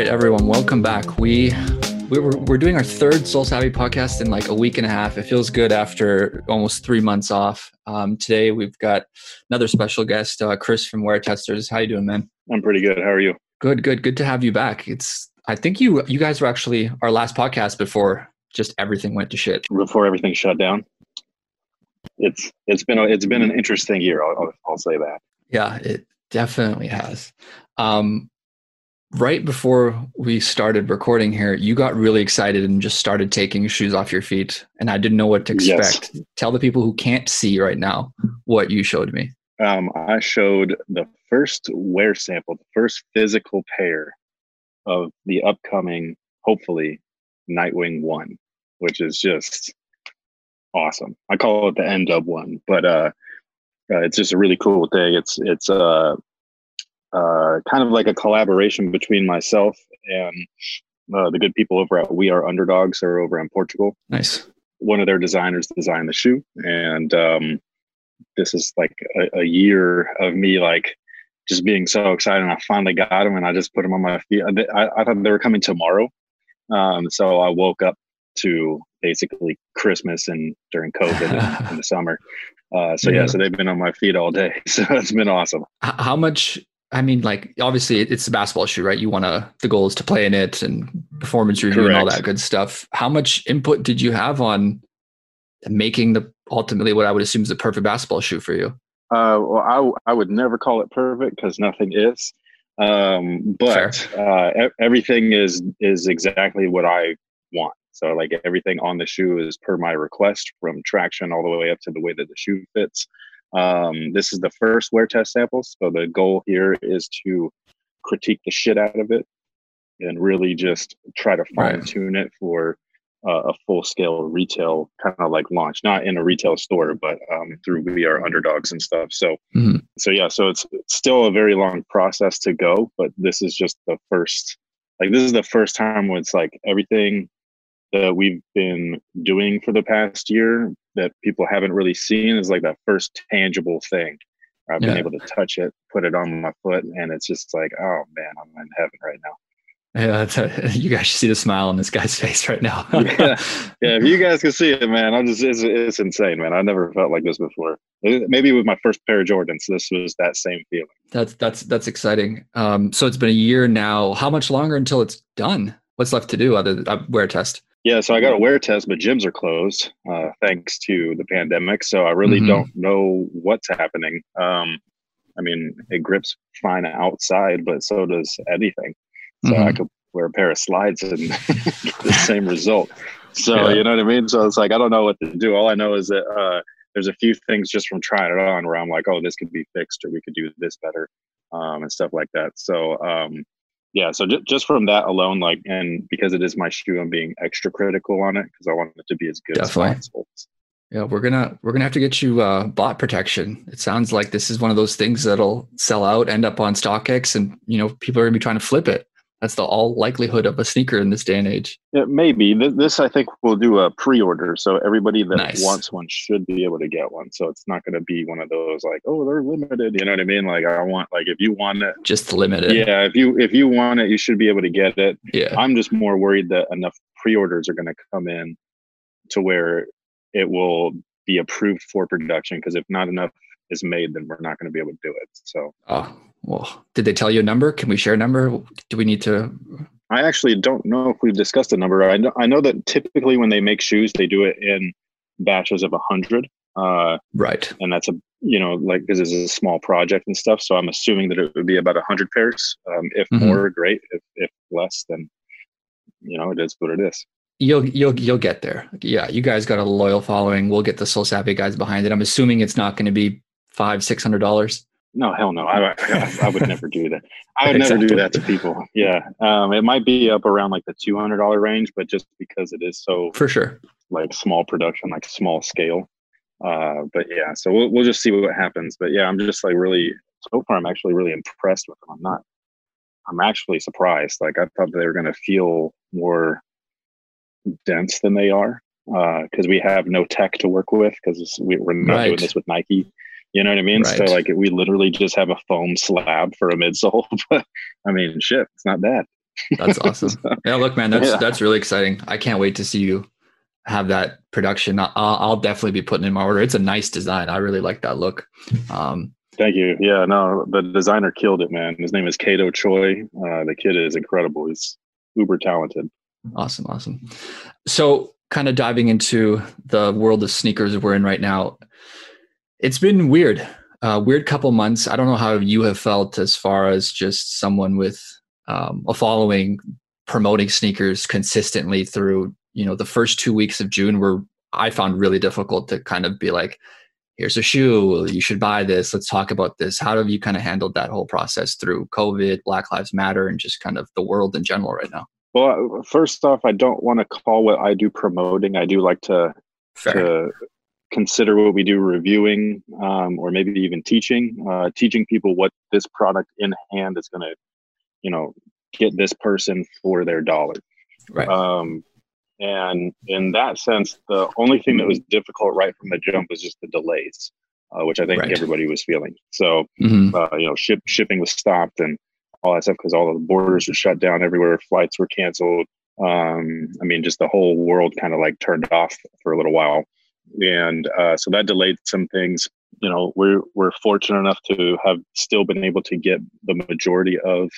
right, everyone, welcome back. We we're, we're doing our third SoleSavy podcast in like a week and a half. It feels good after almost three months off. Um, today we've got another special guest, uh, Chris from WearTesters. How you doing, man? I'm pretty good. How are you? Good, good, good to have you back. It's I think you you guys were actually our last podcast before just everything went to shit. Before everything shut down. It's it's been a, it's been an interesting year. I'll, I'll, I'll say that. Yeah, it definitely has. Um, right before we started recording here, you got really excited and just started taking shoes off your feet, and I didn't know what to expect. Yes. Tell the people who can't see right now what you showed me. Um, I showed the first wear sample, the first physical pair of the upcoming, hopefully, Nightwing One, which is just awesome. I call it the end of one, but uh, uh, it's just a really cool thing. It's it's uh, uh, kind of like a collaboration between myself and uh, the good people over at We Are Underdogs are over in Portugal. Nice. One of their designers designed the shoe, and um, this is like a, a, year of me like just being so excited. And I finally got them, and I just put them on my feet. I, I thought they were coming tomorrow, um, so I woke up to basically Christmas and during COVID in, in the summer. Uh, so yeah. yeah. so they've been on my feet all day. So it's been awesome. How much I mean, like obviously it's a basketball shoe, right? You want to the goal is to play in it and performance review Correct. and all that good stuff. How much input did you have on making the ultimately what I would assume is the perfect basketball shoe for you? Uh, well, I I would never call it perfect because nothing is. Um, but uh, everything is is exactly what I want. So like everything on the shoe is per my request, from traction all the way up to the way that the shoe fits. Um, this is the first wear test samples. So the goal here is to critique the shit out of it and really just try to fine tune right. it for uh, a full scale retail kind of like launch, not in a retail store, but um, through We Are Underdogs and stuff. So, mm-hmm. so yeah, so it's, it's still a very long process to go, but this is just the first, like this is the first time when it's like everything that we've been doing for the past year that people haven't really seen is like that first tangible thing. I've been able to touch it, put it on my foot, and it's just like, oh man, I'm in heaven right now. Yeah, a, you guys should see the smile on this guy's face right now. yeah, yeah. If you guys can see it, man, I'm just it's, it's insane, man. I never felt like this before. Maybe with my first pair of Jordans, this was that same feeling. That's that's that's exciting. Um, so it's been a year now. How much longer until it's done? What's left to do other than uh, wear test? Yeah, so I got a wear test, but gyms are closed uh, thanks to the pandemic. So I really mm-hmm. don't know what's happening. Um, I mean, it grips fine outside, but so does anything. So mm-hmm. I could wear a pair of slides and get the same result. So yeah. you know what I mean. So it's like I don't know what to do. All I know is that uh, there's a few things just from trying it on where I'm like, oh, this could be fixed, or we could do this better, um, and stuff like that. So um, yeah so j- just from that alone like and because it is my shoe i'm being extra critical on it because i want it to be as good Definitely. as possible. Yeah we're gonna we're gonna have to get you uh bot protection. It sounds like this is one of those things that'll sell out end up on stockx and you know people are gonna be trying to flip it that's the all likelihood of a sneaker in this day and age. Yeah, maybe this I think we'll do a pre-order, so everybody that nice. wants one should be able to get one. So it's not going to be one of those like, oh, they're limited. You know what I mean? Like I want, like if you want it, just limited. Yeah, if you if you want it, you should be able to get it. Yeah, I'm just more worried that enough pre-orders are going to come in to where it will be approved for production. Because if not enough is made, then we're not going to be able to do it. So. Oh well, did they tell you a number? Can we share a number? Do we need to? I actually don't know if we've discussed a number. I know, I know that typically when they make shoes, they do it in batches of a hundred. Uh, right. And that's a you know like because it's a small project and stuff. So I'm assuming that it would be about a hundred pairs. Um, if mm-hmm. more, great. If if less, then you know it is what it is. You'll you'll you'll get there. Yeah, you guys got a loyal following. We'll get the SoleSavy guys behind it. I'm assuming it's not going to be five six hundred dollars. No, hell no. I, I, I would never do that. I would exactly. never do that to people. Yeah. Um, it might be up around like the $200 range, but just because it is so for sure, like small production, like small scale. Uh, but yeah, so we'll, we'll just see what happens. But yeah, I'm just like really, so far, I'm actually really impressed with them. I'm not, I'm actually surprised. Like I thought they were going to feel more dense than they are because uh, we have no tech to work with because we, are not right. doing this with Nike. You know what I mean? Right. So like we literally just have a foam slab for a midsole. but I mean, shit, it's not bad. That's awesome. so, yeah, look, man, that's yeah. that's really exciting. I can't wait to see you have that production. I'll, I'll definitely be putting in my order. It's a nice design. I really like that look. Um, Thank you. Yeah, no, the designer killed it, man. His name is Kato Choi. Uh, the kid is incredible. He's uber talented. Awesome, awesome. So, kind of diving into the world of sneakers we're in right now, it's been weird. Uh, weird couple months. I don't know how you have felt as far as just someone with um, a following promoting sneakers consistently through you know the first two weeks of june were i found really difficult to kind of be like here's a shoe you should buy this let's talk about this how have you kind of handled that whole process through covid black lives matter and just kind of the world in general right now well first off i don't want to call what i do promoting i do like to Fair. to consider what we do reviewing um, or maybe even teaching uh, teaching people what this product in hand is going to you know get this person for their dollar. Right. Um, and in that sense the only thing that was difficult right from the jump was just the delays uh, which i think right. everybody was feeling. So mm-hmm. uh, you know ship, shipping was stopped and all that stuff because all of the borders were shut down everywhere flights were canceled. Um, i mean just the whole world kind of like turned off for a little while and uh, so that delayed some things you know we're we're fortunate enough to have still been able to get the majority of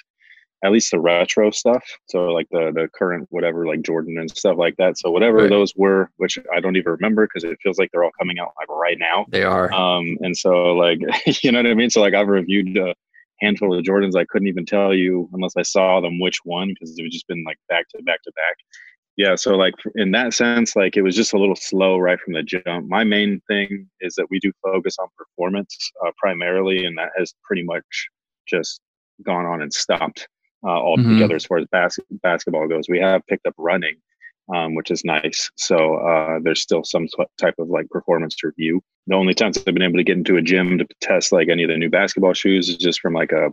at least the retro stuff. So like the the current whatever like Jordan and stuff like that. So whatever right. those were, which I don't even remember because it feels like they're all coming out like right now. They are. Um, and so like you know what I mean. So like I've reviewed a handful of Jordans. I couldn't even tell you unless I saw them which one because it would just been like back to back to back. Yeah, so like in that sense, like it was just a little slow right from the jump. My main thing is that we do focus on performance uh, primarily, and that has pretty much just gone on and stopped uh, altogether mm-hmm. as far as bas- basketball goes. We have picked up running, um, which is nice. So uh, there's still some type of like performance review. The only times I've been able to get into a gym to test like any of the new basketball shoes is just from like a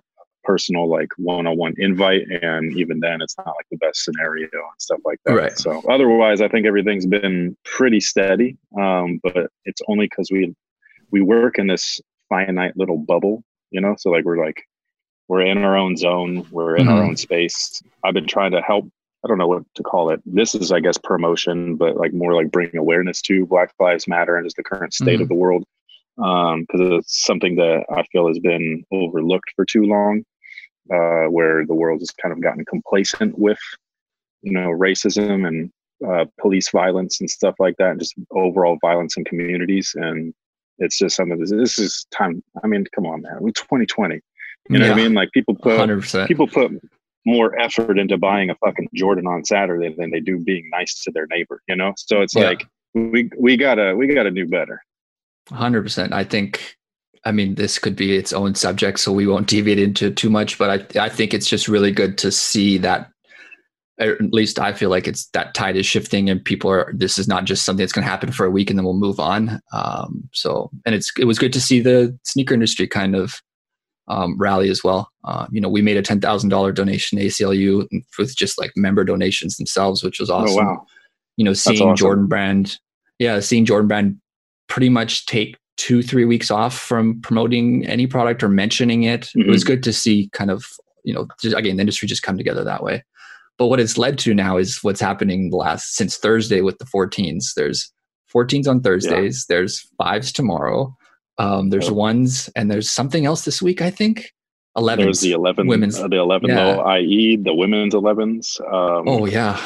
personal like one-on-one invite and even then it's not like the best scenario and stuff like that right. so otherwise i think everything's been pretty steady um, but it's only because we we work in this finite little bubble you know so like we're like we're in our own zone we're in mm-hmm. our own space i've been trying to help i don't know what to call it this is i guess promotion but like more like bringing awareness to black lives matter and just the current state mm-hmm. of the world because um, it's something that i feel has been overlooked for too long uh, where the world has kind of gotten complacent with you know racism and uh, police violence and stuff like that and just overall violence in communities and it's just something this, this is time i mean come on man we're 2020 you know yeah. what I mean? Like people put 100%. people put more effort into buying a fucking Jordan on Saturday than they do being nice to their neighbor. You know, so it's yeah. like we we gotta we gotta do better. Hundred percent. I think. I mean, this could be its own subject, so we won't deviate into too much. But I I think it's just really good to see that. At least I feel like it's that tide is shifting, and people are. This is not just something that's going to happen for a week and then we'll move on. Um, so, and it's it was good to see the sneaker industry kind of um, rally as well. Uh, you know, we made a ten thousand dollar donation to ACLU with just like member donations themselves, which was oh, awesome. Oh, wow. You know, seeing awesome. Jordan Brand, yeah, seeing Jordan Brand pretty much take two three weeks off from promoting any product or mentioning it. Mm-hmm. It was mm-hmm. good to see kind of you know just, again the industry just come together that way. But what it's led to now is what's happening the last since Thursday with the 14s. There's 14s on Thursdays. Yeah. There's fives tomorrow. Um, there's ones, and there's something else this week. I think eleven. There's the eleven women's, uh, the eleven yeah. low IE, the women's elevens. Um, oh yeah.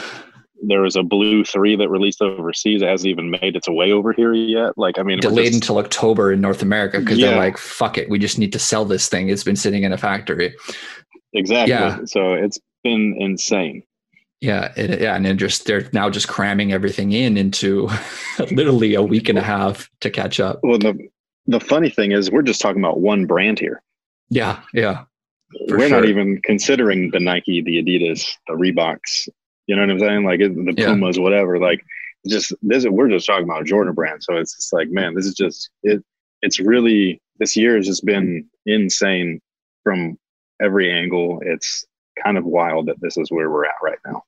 There was a blue three that released overseas. It hasn't even made its way over here yet. Like, I mean, delayed just, until October in North America because yeah. they're like, "Fuck it, we just need to sell this thing. It's been sitting in a factory." Exactly. Yeah. So it's been insane. Yeah, it, yeah, and then just they're now just cramming everything in into literally a week and a half to catch up. Well, the the funny thing is we're just talking about one brand here. Yeah, yeah. We're sure. not even considering the Nike, the Adidas, the Reeboks. You know what I'm saying? Like the Pumas, yeah. whatever. Like just this. We're just talking about Jordan brand. So it's just like, man, this is just it. It's really this year has just been insane from every angle. It's kind of wild that this is where we're at right now.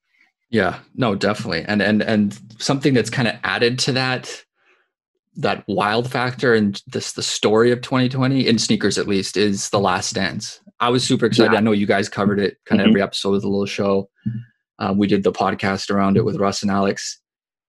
Yeah, no, definitely. And and and something that's kind of added to that that wild factor and this the story of 2020 in sneakers at least is the last dance I was super excited. Yeah. I know you guys covered it kind of mm-hmm. every episode with a little show. Um, we did the podcast around it with Russ and Alex.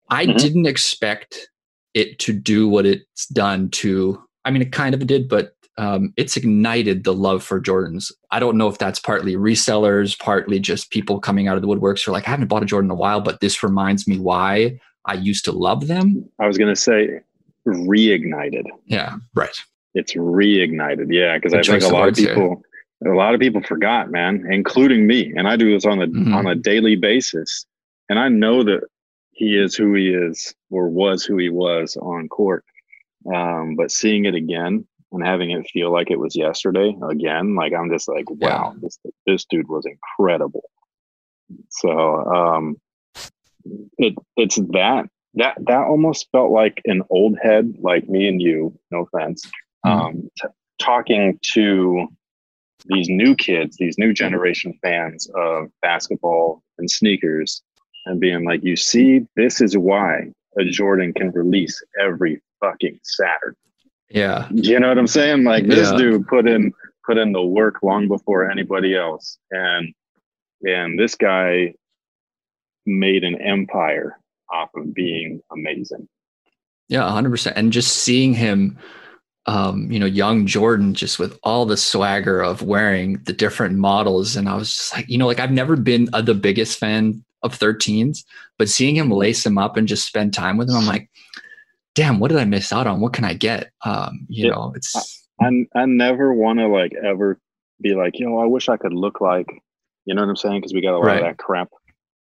I mm-hmm. didn't expect it to do what it's done to. I mean, it kind of did, but um, it's ignited the love for Jordans. I don't know if that's partly resellers, partly just people coming out of the woodworks who are like, I haven't bought a Jordan in a while, but this reminds me why I used to love them. I was going to say reignited. Yeah, right. It's reignited. Yeah, because I think a lot of people. A lot of people forgot, man, including me, and I do this on a mm-hmm. on a daily basis, and I know that he is who he is or was who he was on court. Um, but seeing it again and having it feel like it was yesterday again, like I'm just like, wow, yeah. this this dude was incredible. So um, it it's that that that almost felt like an old head like me and you no offense mm-hmm. um, t- talking to these new kids these new generation fans of basketball and sneakers and being like you see this is why a jordan can release every fucking saturday yeah you know what i'm saying like this yeah. dude put in put in the work long before anybody else and and this guy made an empire off of being amazing. Yeah, 100%. And just seeing him, um, you know, young Jordan, just with all the swagger of wearing the different models. And I was just like, you know, like I've never been a, the biggest fan of 13s, but seeing him lace them up and just spend time with him, I'm like, damn, what did I miss out on? What can I get? Um, you it, know, it's. I, I never want to like ever be like, you know, I wish I could look like, you know what I'm saying? Because we got a lot right. of that crap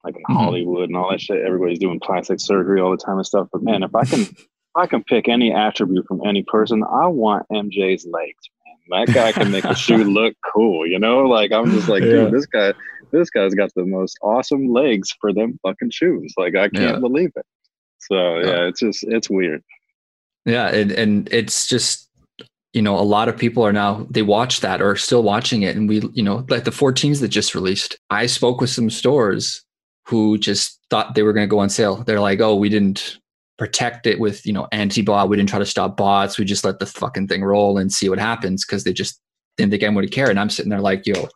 like in mm-hmm. Hollywood and all that shit. Everybody's doing plastic surgery all the time and stuff. But man, if I can, if I can pick any attribute from any person, I want MJ's legs. Man, that guy can make a shoe look cool. You know, like I'm just like, yeah. dude, this guy, this guy's got the most awesome legs for them fucking shoes. Like I can't yeah. believe it. So yeah, it's just it's weird. Yeah, and and it's just you know a lot of people are now they watch that or still watching it and we you know like the 14s that just released i spoke with some stores who just thought they were going to go on sale. They're like, oh, we didn't protect it with, you know, anti-bot. We didn't try to stop bots. We just let the fucking thing roll and see what happens because they just didn't think anyone would care. And I'm sitting there like, yo,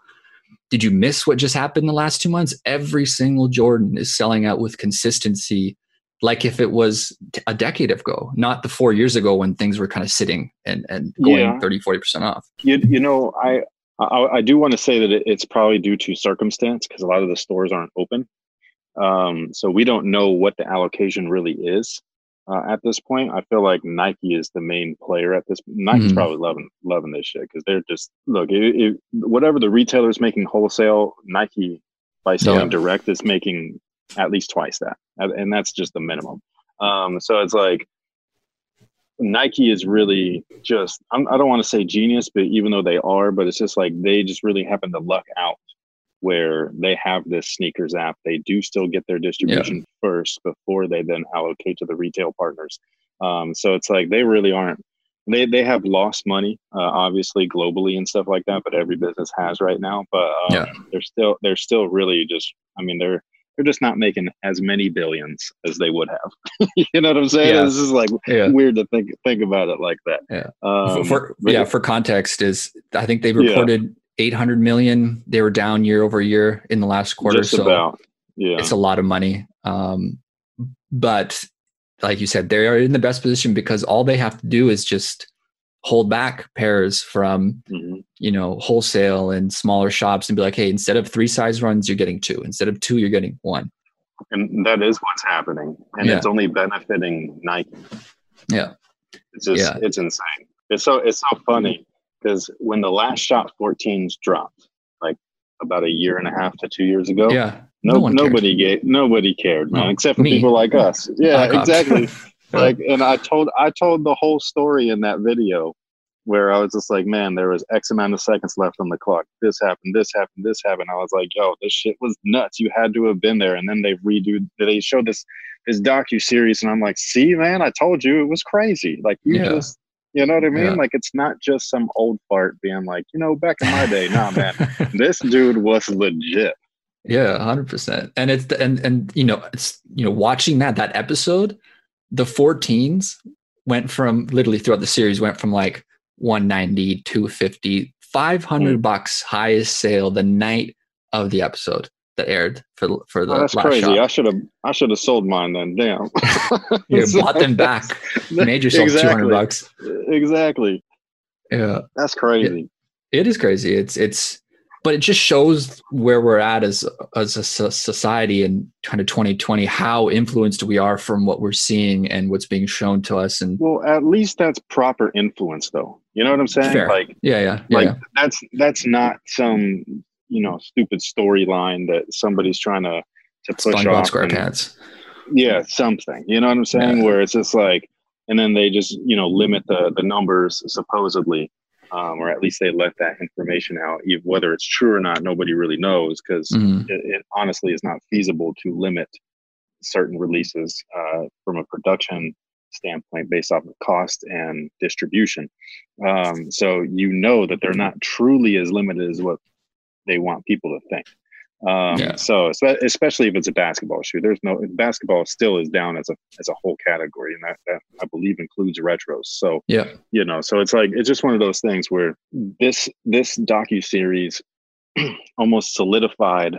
did you miss what just happened in the last two months? Every single Jordan is selling out with consistency, like if it was a decade ago, not the four years ago when things were kind of sitting and, and going yeah. 30, 40% off. You, you know, I, I, I do want to say that it's probably due to circumstance because a lot of the stores aren't open. Um, so we don't know what the allocation really is uh, at this point. I feel like Nike is the main player at this. Nike's mm-hmm. probably loving loving this shit because they're just look. It, it, whatever the retailer's making wholesale, Nike by selling yeah. direct is making at least twice that, and that's just the minimum. Um, so it's like Nike is really just, I'm, I do not want to say genius, but even though they are, but it's just like they just really happen to luck out where they have this sneakers app. They do still get their distribution yeah. first before they then allocate to the retail partners. Um, so it's like they really aren't. They they have lost money, uh, obviously globally and stuff like that. But every business has right now. But um, yeah. they're still they're still really just. I mean, they're they're just not making as many billions as they would have. you know what I'm saying? Yeah. This is like yeah. weird to think think about it like that. Yeah. Um, for, yeah. For context, is I think they reported 800 million. They were down year over year in the last quarter. Just so about. Yeah. It's a lot of money. Um, but like you said, they are in the best position because all they have to do is just hold back pairs from mm-hmm. you know wholesale and smaller shops and be like hey instead of three size runs you're getting two instead of two you're getting one and that is what's happening and yeah. it's only benefiting nike yeah it's just yeah. it's insane it's so it's so funny because when the last shot 14s dropped, like about a year and a half to two years ago, yeah, no, no nobody cared. gave, nobody cared, man, no, except for me. people like us. Yeah, exactly. like, and I told I told the whole story in that video where I was just like, man, there was X amount of seconds left on the clock. This happened, this happened, this happened. I was like, yo, this shit was nuts. You had to have been there. And then they redo, they showed this this docu series, and I'm like, see, man, I told you it was crazy. Like you yeah. just you know what I mean? Yeah. Like it's not just some old fart being like, you know, back in my day, nah, man, this dude was legit. Yeah, hundred percent. And it's and and you know, it's you know, watching that that episode, the 14s went from literally throughout the series went from like 190, 250, 500 mm. bucks highest sale the night of the episode that aired for for the. Oh, that's crazy. Shot. I should have I should have sold mine then. Damn. you bought them back. You made yourself exactly. 200 bucks. Exactly. Yeah. That's crazy. it, it is crazy. It's it's but it just shows where we're at as as a society in kind of 2020 how influenced we are from what we're seeing and what's being shown to us and well at least that's proper influence though you know what i'm saying Fair. like yeah yeah, yeah like yeah. that's that's not some you know stupid storyline that somebody's trying to to push SpongeBob off SquarePants. yeah something you know what i'm saying yeah. where it's just like and then they just you know limit the the numbers supposedly um, or at least they let that information out. Whether it's true or not, nobody really knows because mm-hmm. it, it, honestly is not feasible to limit certain releases uh, from a production standpoint based off of cost and distribution. Um, so you know that they're not truly as limited as what they want people to think. Um, yeah. So especially if it's a basketball shoe, there's no basketball still is down as a as a whole category, and that, that I believe includes retros. So yeah, you know, so it's like it's just one of those things where this this docu series almost solidified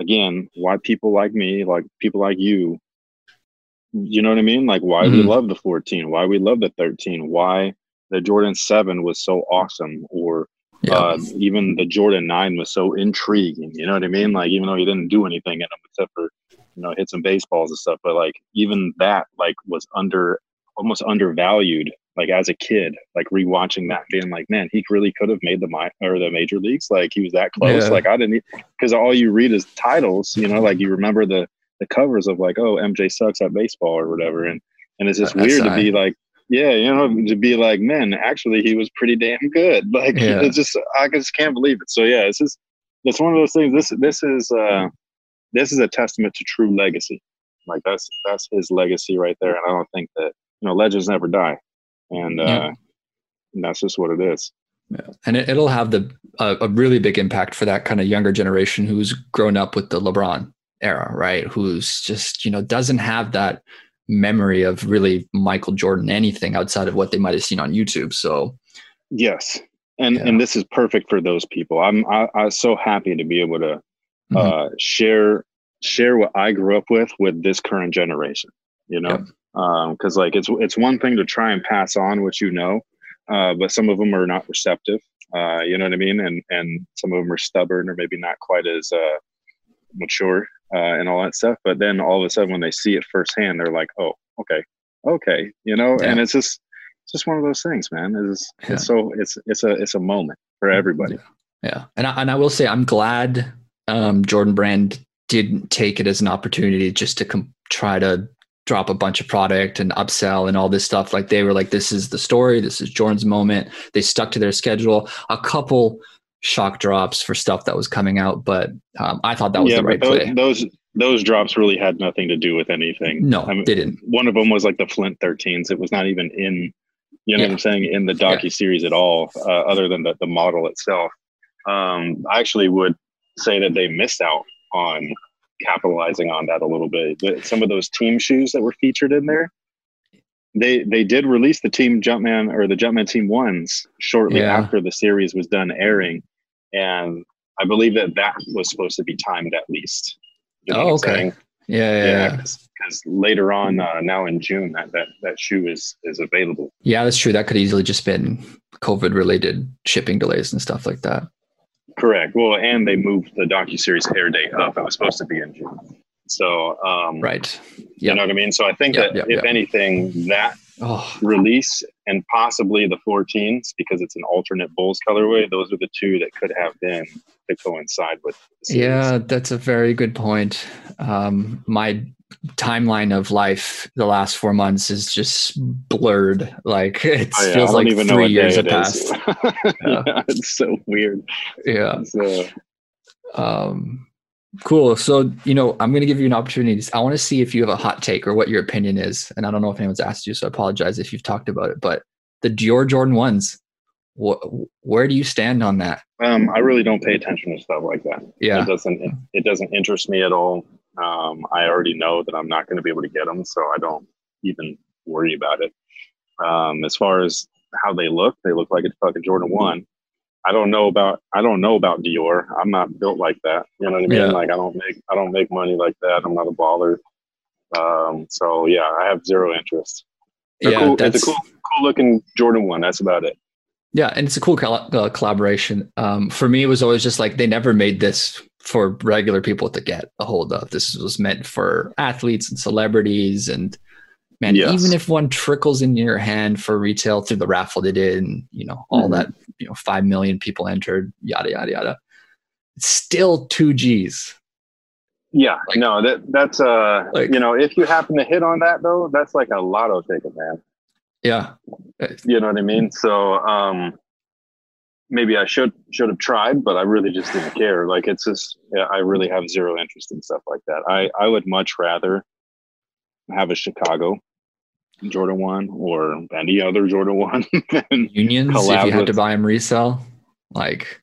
again why people like me, like people like you, you know what I mean? Like why mm-hmm. we love the 14, why we love the 13, why the Jordan 7 was so awesome, or yeah. Uh, even the Jordan Nine was so intriguing. You know what I mean? Like even though he didn't do anything in them except for you know hit some baseballs and stuff, but like even that like was under almost undervalued. Like as a kid, like rewatching that, being like, man, he really could have made the mi- or the major leagues. Like he was that close. Yeah. Like I didn't because all you read is titles. You know, like you remember the the covers of like, oh, MJ sucks at baseball or whatever, and and it's just weird to be like yeah, you know, to be like, man, actually, he was pretty damn good. Like, yeah. it's just, I just can't believe it. So yeah, it's just, it's one of those things. This, this is, uh, this is a testament to true legacy. Like that's, that's his legacy right there. And I don't think that, you know, legends never die. And, uh, yeah. and that's just what it is. Yeah. And it, will have the, uh, a really big impact for that kind of younger generation who's grown up with the LeBron era, right? Who's just, you know, doesn't have that memory of really Michael Jordan anything outside of what they might have seen on YouTube. So, yes, and yeah. and this is perfect for those people. I'm I, I'm so happy to be able to mm-hmm. uh, share share what I grew up with with this current generation. You know, because yep. um, like it's it's one thing to try and pass on what you know, uh, but some of them are not receptive. Uh, you know what I mean? And and some of them are stubborn or maybe not quite as uh, mature uh, and all that stuff. But then all of a sudden, when they see it firsthand, they're like, "Oh, okay, okay," you know. Yeah. And it's just, it's just one of those things, man. It's, yeah. it's so it's it's a it's a moment for everybody. Yeah, yeah. and I, and I will say, I'm glad um, Jordan Brand didn't take it as an opportunity just to com- try to drop a bunch of product and upsell and all this stuff. Like they were like, "This is the story. This is Jordan's moment." They stuck to their schedule. A couple shock drops for stuff that was coming out, but um, I thought that was yeah, the right those, play. Those those drops really had nothing to do with anything. No, I mean, didn't. One of them was like the Flint 13s. It was not even in, you know yeah. what I'm saying, in the docu series yeah. at all, uh, other than the, the model itself. Um, I actually would say that they missed out on capitalizing on that a little bit. Some of those team shoes that were featured in there, they they did release the team Jumpman or the Jumpman team ones shortly yeah. after the series was done airing, and I believe that that was supposed to be timed at least. You know oh, okay. Yeah, yeah. Because yeah, later on, uh, now in June, that, that that shoe is is available. Yeah, that's true. That could easily just been COVID related shipping delays and stuff like that. Correct. Well, and they moved the docu series air date up. It was supposed to be in June. So, um, right. Yep. You know what I mean? So I think yep, that yep, if anything, that oh. release and possibly the 14s because it's an alternate Bulls colorway. Those are the two that could have been to coincide with. Yeah, that's a very good point. Um, my timeline of life the last four months is just blurred. Like it oh, yeah, feels like even three years have passed. yeah. yeah. it's so weird. Yeah. So, um, Cool. So, you know, I'm going to give you an opportunity. I want to see if you have a hot take or what your opinion is. And I don't know if anyone's asked you, so I apologize if you've talked about it. But the Dior Jordan ones, wh- where do you stand on that? Um, I really don't pay attention to stuff like that. Yeah, it doesn't. It, it doesn't interest me at all. Um, I already know that I'm not going to be able to get them, so I don't even worry about it. Um, as far as how they look, they look like a fucking Jordan One. I don't know about I don't know about Dior. I'm not built like that. You know what I mean? Yeah. Like I don't make I don't make money like that. I'm not a baller. Um, so yeah, I have zero interest. They're yeah, cool. it's a cool, cool looking Jordan one. That's about it. Yeah, and it's a cool col- uh, collaboration. Um, for me, it was always just like they never made this for regular people to get a hold of. This was meant for athletes and celebrities, and man, yes. even if one trickles in your hand for retail through the raffle they did, and you know all mm-hmm. that, you know, five million people entered, yada yada yada. It's still two G's. Yeah, like, no, that that's uh, like, you know, if you happen to hit on that though, that's like a lotto ticket, man. Yeah. You know what I mean? So um maybe I should should have tried, but I really just didn't care. Like it's just yeah, I really have zero interest in stuff like that. I I would much rather have a Chicago Jordan one or any other Jordan one. Unions, if you had to buy them resell, like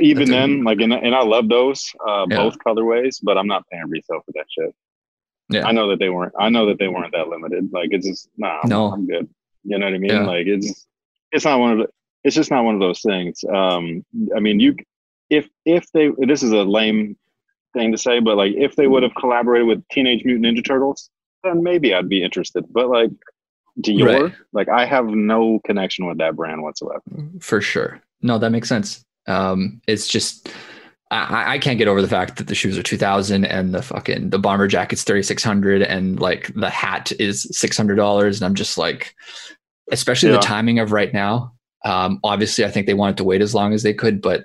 even then, like and, and I love those uh, yeah. both colorways, but I'm not paying resale for that shit. Yeah, I know that they weren't. I know that they weren't that limited. Like it's just nah. No, I'm good. You know what I mean? Yeah. Like it's it's not one of the it's just not one of those things. Um, I mean, you if if they this is a lame thing to say, but like if they would have collaborated with Teenage Mutant Ninja Turtles, then maybe I'd be interested. But like Dior, right. like I have no connection with that brand whatsoever. For sure. No, that makes sense. Um, it's just I, I can't get over the fact that the shoes are two thousand and the fucking the bomber jacket's thirty six hundred and like the hat is six hundred dollars and I'm just like, especially yeah. the timing of right now. Um, obviously, I think they wanted to wait as long as they could, but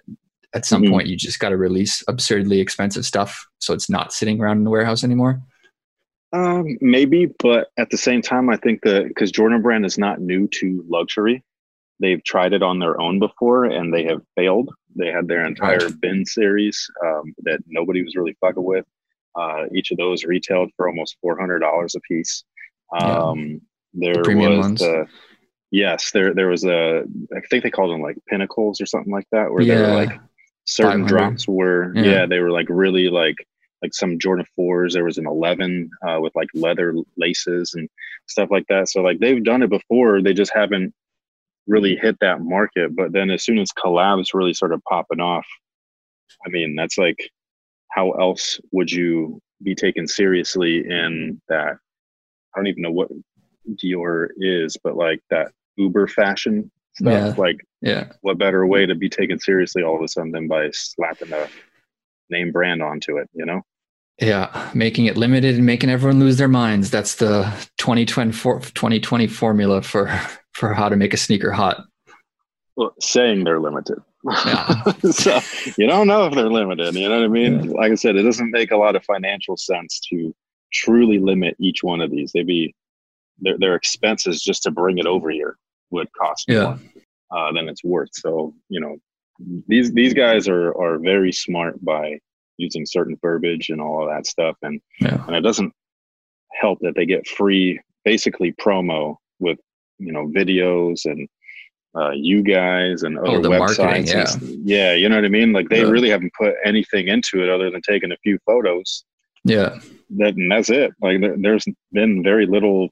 at some mm-hmm. point, you just got to release absurdly expensive stuff so it's not sitting around in the warehouse anymore. Um, maybe, but at the same time, I think that because Jordan Brand is not new to luxury, they've tried it on their own before and they have failed. They had their entire bin series um, that nobody was really fucking with. Uh, each of those retailed for almost four hundred dollars a piece. Um, yeah. There the was the yes, there there was a I think they called them like pinnacles or something like that, where yeah. they were like certain drops were yeah. yeah. they were like really like like some Jordan fours. There was an eleven uh, with like leather laces and stuff like that. So like they've done it before, they just haven't really hit that market. But then as soon as collabs really started popping off, I mean, that's like, how else would you be taken seriously in that? I don't even know what Dior is, but like that Uber fashion stuff. Yeah. Like, yeah, what better way to be taken seriously all of a sudden than by slapping a name brand onto it, you know? Yeah, making it limited and making everyone lose their minds. That's the 2020, 2020 formula for for how to make a sneaker hot. Well, saying they're limited. Yeah. so you don't know if they're limited. You know what I mean? Yeah. Like I said, it doesn't make a lot of financial sense to truly limit each one of these. They'd be their their expenses just to bring it over here would cost yeah. more uh, than it's worth. So you know, these these guys are are very smart by using certain verbiage and all of that stuff, and yeah. and it doesn't help that they get free basically promo with you know videos and uh, you guys and oh, other oh, websites. Yeah. And, yeah, you know what I mean. Like they yeah. really haven't put anything into it other than taking a few photos. Yeah, that and that's it. Like there, there's been very little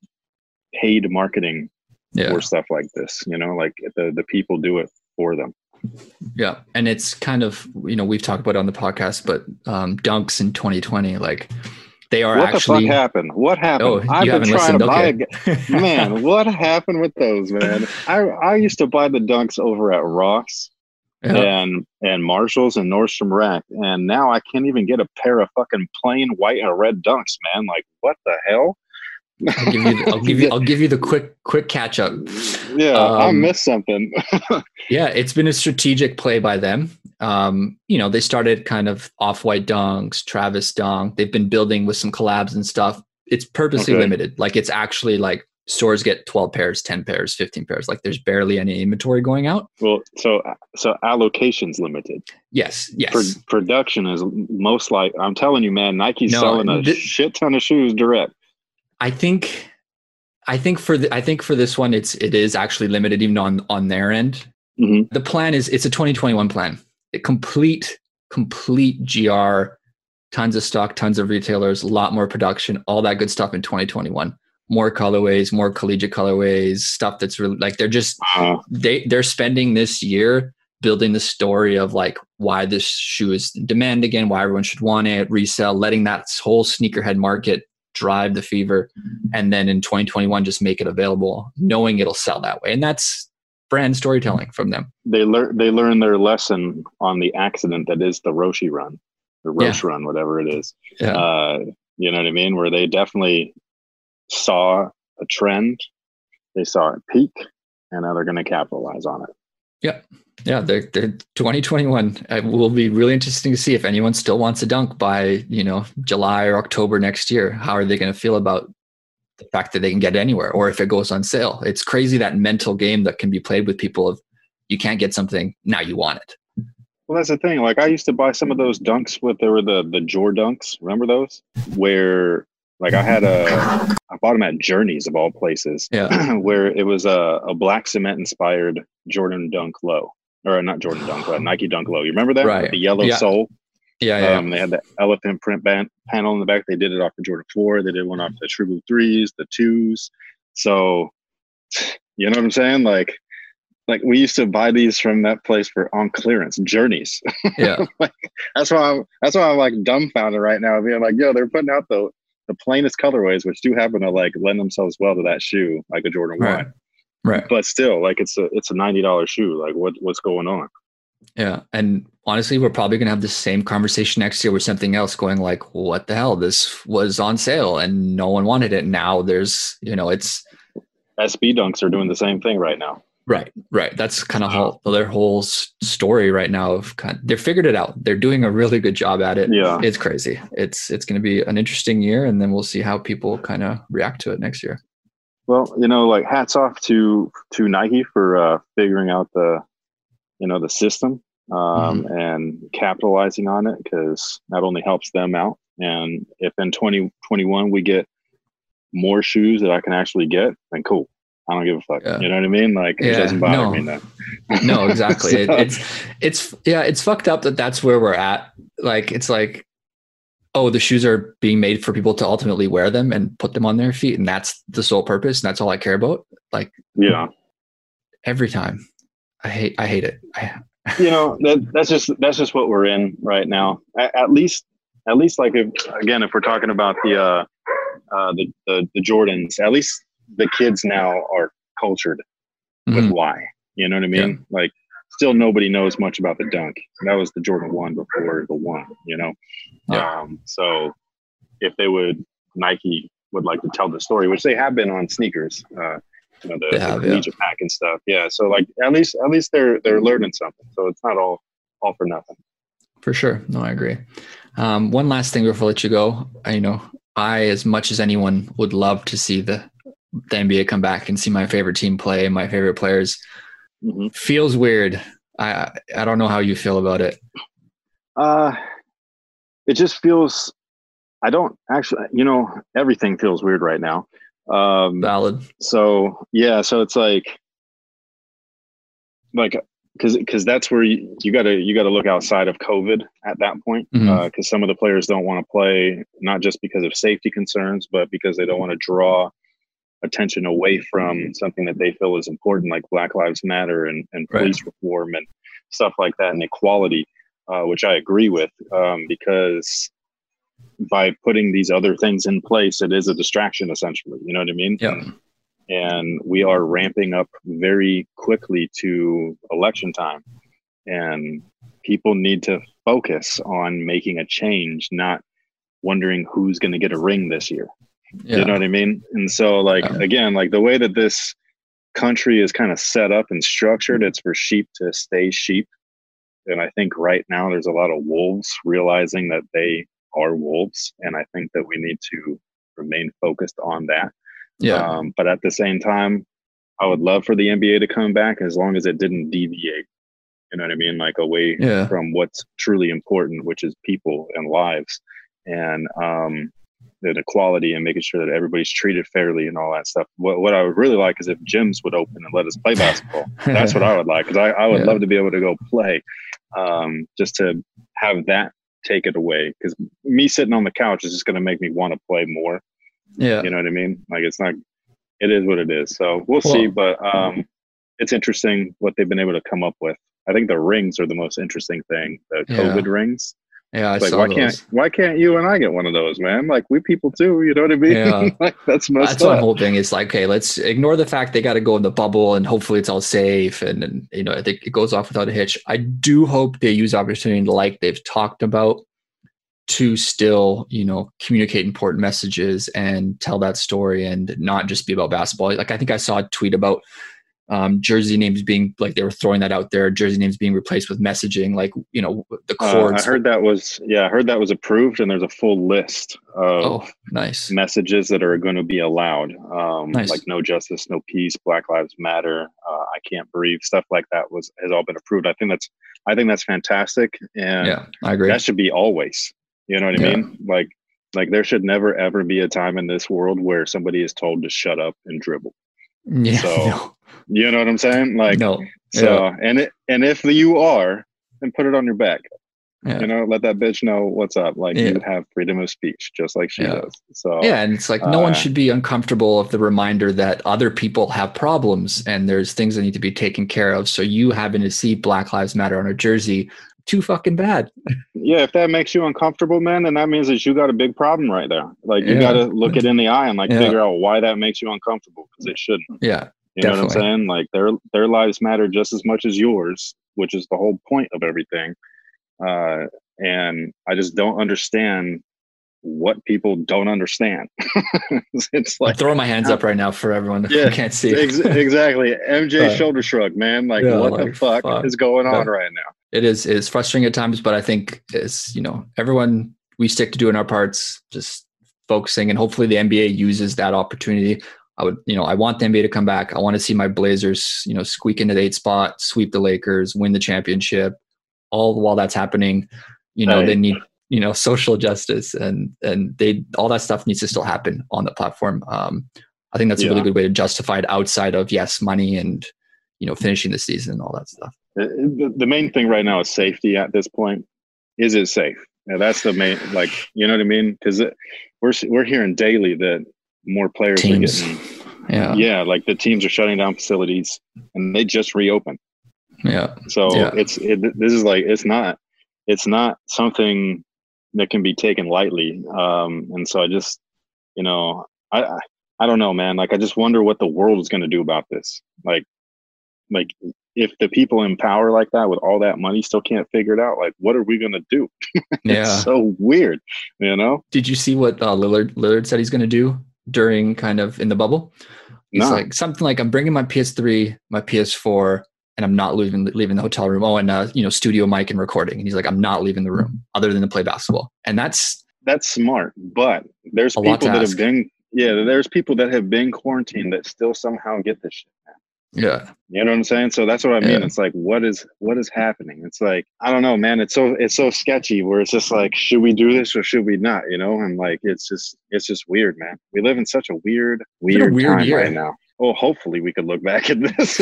paid marketing yeah. for stuff like this. You know, like the the people do it for them. Yeah, and it's kind of you know we've talked about it on the podcast, but um, dunks in 2020, like they are what actually. What the fuck happened? What happened? Oh, I've been trying to buy. A... man, what happened with those? Man, I I used to buy the dunks over at Ross. Yeah. and and Marshalls and Nordstrom Rack, and now I can't even get a pair of fucking plain white and red dunks, man. Like, what the hell? I'll give you. The, I'll give you. I'll give you the quick quick catch up. Yeah, um, I missed something. yeah, it's been a strategic play by them um, you know, they started kind of off white dunks, Travis dunk. They've been building with some collabs and stuff. It's purposely okay. limited. Like it's actually like stores get 12 pairs, 10 pairs, 15 pairs. Like there's barely any inventory going out. Well, so so allocation's limited. Yes, yes. Pro- production is most like I'm telling you, man, Nike's no, selling a th- shit ton of shoes direct. I think I think for the, I think for this one it's it is actually limited even on on their end. Mm-hmm. The plan is it's a 2021 plan complete, complete GR, tons of stock, tons of retailers, a lot more production, all that good stuff in 2021. More colorways, more collegiate colorways, stuff that's really like they're just uh-huh. they they're spending this year building the story of like why this shoe is in demand again, why everyone should want it, resell, letting that whole sneakerhead market drive the fever, and then in 2021 just make it available, knowing it'll sell that way. And that's brand storytelling from them. They learn they learn their lesson on the accident that is the Roshi run, the Roshe yeah. run, whatever it is. Yeah. Uh, you know what I mean? Where they definitely saw a trend, they saw it peak, and now they're going to capitalize on it. Yeah. Yeah, they're, they're 2021. It will be really interesting to see if anyone still wants a dunk by, you know, July or October next year. How are they going to feel about the fact that they can get anywhere or if it goes on sale? It's crazy that mental game that can be played with people of you can't get something, now you want it. Well, that's the thing. Like I used to buy some of those dunks with there were the the Jor dunks. Remember those? Where like I had a, I bought them at Journeys of all places. Yeah. where it was a, a black cement inspired Jordan Dunk Low, or not Jordan Dunk, Low, Nike Dunk Low. You remember that? Right. the yellow yeah. sole. Yeah, yeah. Um, they had the elephant print band panel in the back. They did it off the Jordan Four. They did one off the True Blue threes, the twos. So, you know what I'm saying? Like, like we used to buy these from that place for on clearance journeys. Yeah, like, that's why I'm that's why I'm like dumbfounded right now, being like, yo, they're putting out the the plainest colorways, which do happen to like lend themselves well to that shoe, like a Jordan right. One. Right. But still, like it's a it's a ninety dollar shoe. Like what what's going on? Yeah. And honestly, we're probably gonna have the same conversation next year with something else going like, what the hell? This was on sale and no one wanted it. Now there's, you know, it's SB dunks are doing the same thing right now. Right, right. That's kind of whole, their whole story right now. Of kind, of, they figured it out. They're doing a really good job at it. Yeah, it's crazy. It's it's going to be an interesting year, and then we'll see how people kind of react to it next year. Well, you know, like hats off to to Nike for uh, figuring out the, you know, the system um, mm-hmm. and capitalizing on it because that only helps them out. And if in 2021 we get more shoes that I can actually get, then cool. I don't give a fuck. Yeah. You know what I mean? Like it doesn't bother no. me now. no, exactly. so, it, it's it's yeah, it's fucked up that that's where we're at. Like it's like oh, the shoes are being made for people to ultimately wear them and put them on their feet, and that's the sole purpose, and that's all I care about. Like, yeah, every time, I hate, I hate it. I, you know, that that's just that's just what we're in right now. At, at least, at least, like if again, if we're talking about the uh, uh, the, the the Jordans, at least the kids now are cultured mm-hmm. with why. You know what I mean? Yeah. Like still nobody knows much about the dunk. That was the Jordan one before the one, you know? Yeah. Um, so if they would, Nike would like to tell the story, which they have been on sneakers, uh, you know, the, have, the yeah. pack and stuff. Yeah. So like, at least, at least they're, they're learning something. So it's not all, all for nothing. For sure. No, I agree. Um, one last thing before I let you go, I, you know, I, as much as anyone would love to see the, the NBA come back and see my favorite team play, my favorite players, mm-hmm. feels weird. I I don't know how you feel about it. Uh, it just feels. I don't actually. You know, everything feels weird right now. Um, Valid. So yeah, so it's like, like because because that's where you, you gotta you gotta look outside of COVID at that point because mm-hmm. uh, some of the players don't want to play not just because of safety concerns but because they don't want to draw attention away from something that they feel is important, like Black Lives Matter and, and police right. reform and stuff like that, and equality, uh, which I agree with, um, because by putting these other things in place, it is a distraction essentially. You know what I mean? Yeah. And, and we are ramping up very quickly to election time, and people need to focus on making a change, not wondering who's going to get a ring this year. Yeah. You know what I mean? And so, like, yeah. again, like the way that this country is kind of set up and structured, it's for sheep to stay sheep. And I think right now there's a lot of wolves realizing that they are wolves. And I think that we need to remain focused on that. Yeah. Um, but at the same time, I would love for the NBA to come back as long as it didn't deviate. You know what I mean? Like away yeah. from what's truly important, which is people and lives. And um, the equality and making sure that everybody's treated fairly and all that stuff. What, what I would really like is if gyms would open and let us play basketball. That's what I would like because I, I would yeah. love to be able to go play, um, just to have that take it away. Because me sitting on the couch is just going to make me want to play more. Yeah, you know what I mean. Like it's not. It is what it is. So we'll well, see. But um, it's interesting what they've been able to come up with. I think the rings are the most interesting thing. The COVID rings. Yeah, I like saw why those. can't why can't you and I get one of those, man? Like we people too, you know what I mean? Yeah. like that's messed That's what I'm up. It's like, okay, let's ignore the fact they got to go in the bubble and hopefully it's all safe and, and you know I think it goes off without a hitch. I do hope they use opportunity like they've talked about to still you know communicate important messages and tell that story and not just be about basketball. Like I think I saw a tweet about um, jersey names being like they were throwing that out there. Jersey names being replaced with messaging, like you know the Uh, chords. I heard that was yeah, I heard that was approved, and there's a full list of oh, nice. messages that are going to be allowed. Um, Nice. Like no justice, no peace, Black Lives Matter, uh, I can't breathe, stuff like that was has all been approved. I think that's I think that's fantastic, and Yeah, I agree. that should be always. You know what I Yeah. mean? Like like there should never ever be a time in this world where somebody is told to shut up and dribble. Yeah, so, no, You know what I'm saying? Like no. so, and it and if you are, then put it on your back. Yeah. You know, let that bitch know what's up. Like Yeah. you have freedom of speech, just like she Yeah. does. So Yeah, and it's like no one Uh, should be uncomfortable of the reminder that other people have problems and there's things that need to be taken care of. So you having to see Black Lives Matter on a jersey, too fucking bad. yeah, if that makes you uncomfortable, man, then that means that you got a big problem right there. Like you Yeah. got to look it in the eye and like Yeah. figure out why that makes you uncomfortable because it shouldn't. Yeah, You know what I'm saying? Like their their lives matter just as much as yours, which is the whole point of everything. Uh, and I just don't understand what people don't understand. it's I'm like throwing my hands up right now for everyone Yeah, who can't see. ex- exactly MJ shoulder shrug, man. Like Yeah, what like, the fuck, fuck. is going on right now? It is it is frustrating at times, but I think it's you know everyone we stick to doing our parts, just focusing, and hopefully the NBA uses that opportunity. I would you know I want the NBA to come back. I want to see my Blazers you know squeak into the eight spot, sweep the Lakers, win the championship. All while that's happening, you know Right. they need you know social justice and and they all that stuff needs to still happen on the platform. Um, I think that's a really good way to justify it outside of yes money and you know finishing the season and all that stuff. Uh, The, the main thing right now is safety at this point. Is it safe? Yeah, that's the main, like, you know what I mean? Because we're we're hearing daily that more players Teams. are getting, Yeah, yeah, like the teams are shutting down facilities, and they just reopen yeah. So Yeah. it's it, this is like it's not it's not something that can be taken lightly. Um, and so I just, you know, I I, I don't know, man. Like I just wonder what the world is going to do about this. Like, like if the people in power like that with all that money still can't figure it out, like what are we going to do? Yeah. It's so weird, you know. Did you see what uh, Lillard Lillard said he's going to do during kind of in the bubble? He's No. like something like I'm bringing my PS3, my PS4, and I'm not leaving leaving the hotel room. Oh, and uh, you know, studio mic and recording. And he's like, I'm not leaving the room other than to play basketball. And that's That's smart, but there's people that ask. have been yeah, there's people that have been quarantined that still somehow get this shit. Yeah, You know what I'm saying? So that's what I mean. Yeah. It's like what is what is happening? It's like I don't know, man. It's so it's so sketchy where it's just like should we do this or should we not? You know, and like it's just it's just weird, man. We live in such a weird been a weird, weird time year. right now. Oh, hopefully we could look back at this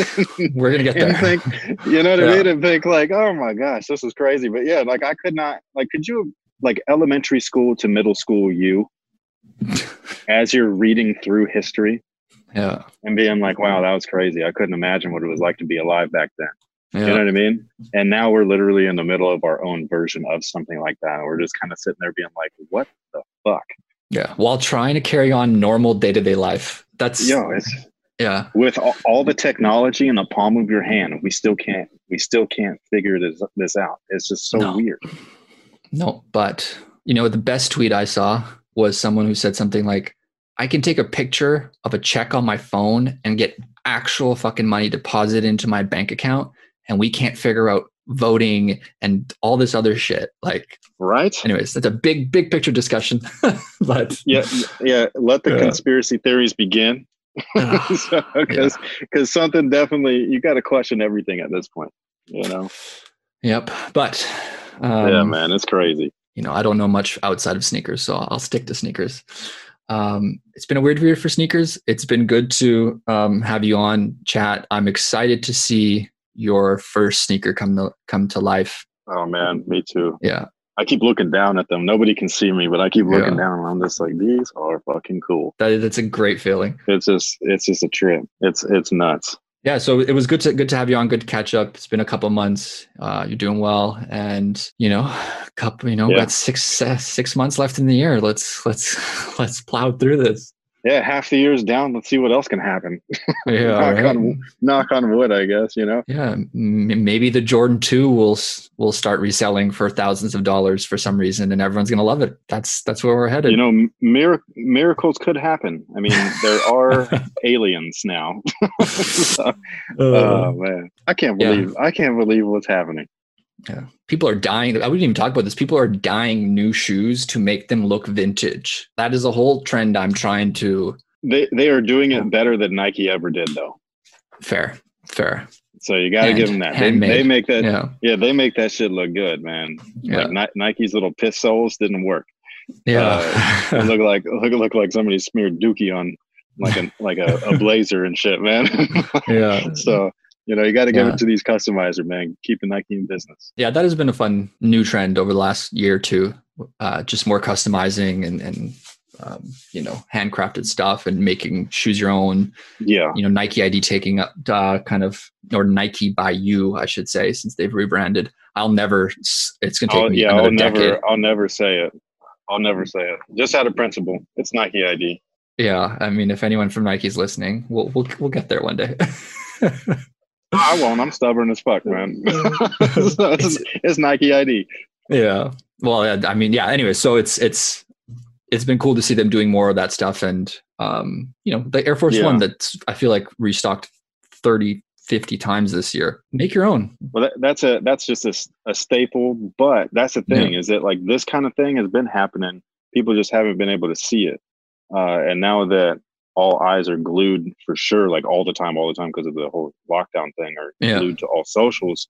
we're gonna get and think, you know what I mean, and think like, oh my gosh, this is crazy. But yeah, like I could not like could you like elementary school to middle school you as you're reading through history yeah, and being like, wow, that was crazy. I couldn't imagine what it was like to be alive back then. You know what I mean? And now we're literally in the middle of our own version of something like that. We're just kind of sitting there being like, what the fuck? yeah. While trying to carry on normal day to day life. That's it's yeah, with all, all the technology in the palm of your hand, we still can't we still can't figure this this out. It's just so No. weird. No, but you know, the best tweet I saw was someone who said something like, I can take a picture of a check on my phone and get actual fucking money deposited into my bank account, and we can't figure out voting and all this other shit. Like, Right? anyways, that's a big, big picture discussion. but Yeah, yeah. Let the Yeah. conspiracy theories begin. Because because something definitely you got to question everything at this point. You know? yep. But um, yeah, man, it's crazy. you know, I don't know much outside of sneakers, so I'll stick to sneakers. Um, it's been a weird year for sneakers. It's been good to um, have you on chat. I'm excited to see your first sneaker come to come to life. Oh man, me too. Yeah, I keep looking down at them. Nobody can see me, but I keep looking Yeah. down and I'm just like, these are fucking cool. that that's a great feeling. It's just it's just a trip. It's it's nuts. Yeah, so it was good to good to have you on. Good to catch up. It's been a couple months. Uh, you're doing well, and you know, couple. You know, yeah. got six uh, six months left in the year. Let's let's let's plow through this yeah, half the year's down. Let's see what else can happen. Yeah, knock, right. on, knock on wood, I guess. You know. Yeah, maybe the Jordan Two will will start reselling for thousands of dollars for some reason, and everyone's gonna love it. That's that's where we're headed. You know, mir- miracles could happen. I mean, there are aliens now. so, uh, oh man, I can't believe yeah. I can't believe what's happening. Yeah. People are dying. I wouldn't even talk about this. People are dying new shoes to make them look vintage. That is a whole trend I'm trying to. They they are doing it better than Nike ever did, though. Fair, fair. So you got to give them that. They, they, make that. Yeah. yeah, they make that shit look good, man. Yeah. Like Nike's little piss soles didn't work. Yeah, uh, look like look look like somebody smeared Dookie on like a like a, a blazer and shit, man. yeah. So you know, you got to give yeah. it to these customizer, man. Keeping Nike in business. Yeah, that has been a fun new trend over the last year or two. Uh, just more customizing and, and um, you know, handcrafted stuff and making shoes your own. Yeah. You know, Nike ID taking up uh, kind of, or Nike by you, I should say, since they've rebranded. I'll never, it's going to take I'll, me yeah, another I'll decade. never, I'll never say it. I'll never say it. Just out of principle. It's Nike ID. Yeah. I mean, if anyone from Nike's listening, we'll, we'll, we'll get there one day. I won't. I'm stubborn as fuck, man. it's, it's, Nike ID. Yeah. Well, I mean, yeah. Anyway, so it's it's it's been cool to see them doing more of that stuff, and um, you know, the Air Force yeah. One that's I feel like restocked 30, 50 times this year. Make your own. Well, that, that's a that's just a, a staple. But that's the thing yeah. is that like this kind of thing has been happening. People just haven't been able to see it. Uh, and now that all eyes are glued for sure, like all the time, all the time, because of the whole lockdown thing, are yeah. glued to all socials.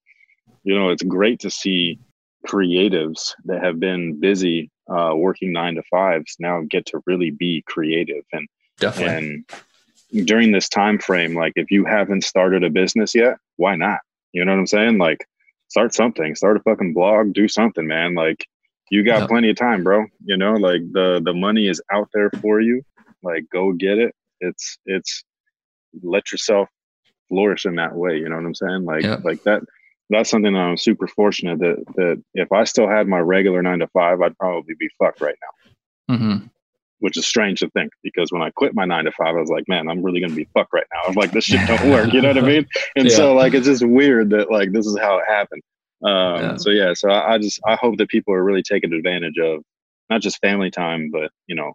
You know, it's great to see creatives that have been busy uh, working nine to fives now get to really be creative and definitely. and during this time frame like if you haven't started a business yet why not? You know what i'm saying? Like start something start a fucking blog do something man. Like you got plenty of time bro. You know like the the money is out there for you like go get it. It's it's let yourself flourish in that way. You know what I'm saying? Like yeah. like that that's something that I'm super fortunate that that if I still had my regular nine to five, I'd probably be fucked right now. Mm-hmm. Which is strange to think because when I quit my nine to five, I was like, man, I'm really gonna be fucked right now. I'm like, this shit don't work. You know what I mean? And yeah. so like it's just weird that like this is how it happened. Um, yeah. So yeah, so I, I just I hope that people are really taking advantage of not just family time, but you know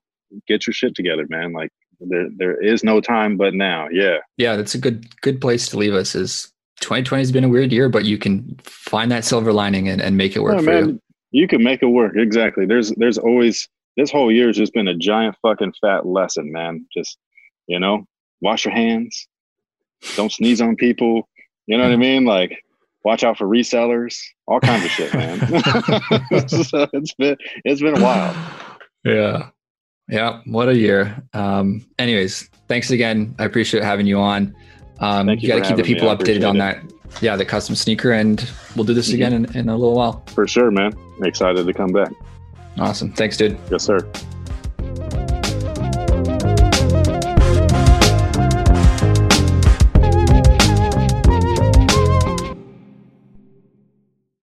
get your shit together, man. Like there there is no time but now. Yeah. Yeah, that's a good good place to leave us is 2020 has been a weird year, but you can find that silver lining and, and make it work yeah, for man, you. You can make it work. Exactly. There's there's always this whole year has just been a giant fucking fat lesson, man. Just you know, wash your hands, don't sneeze on people. You know what I mean? Like watch out for resellers, all kinds of shit, man. so it's been it's been a while. Yeah. Yeah, what a year. Um, anyways, thanks again. I appreciate having you on. Um, Thank you, you got to keep the people updated on it. that. Yeah, the custom sneaker, and we'll do this mm-hmm. again in, in a little while. For sure, man. Excited to come back. Awesome. Thanks, dude. Yes, sir.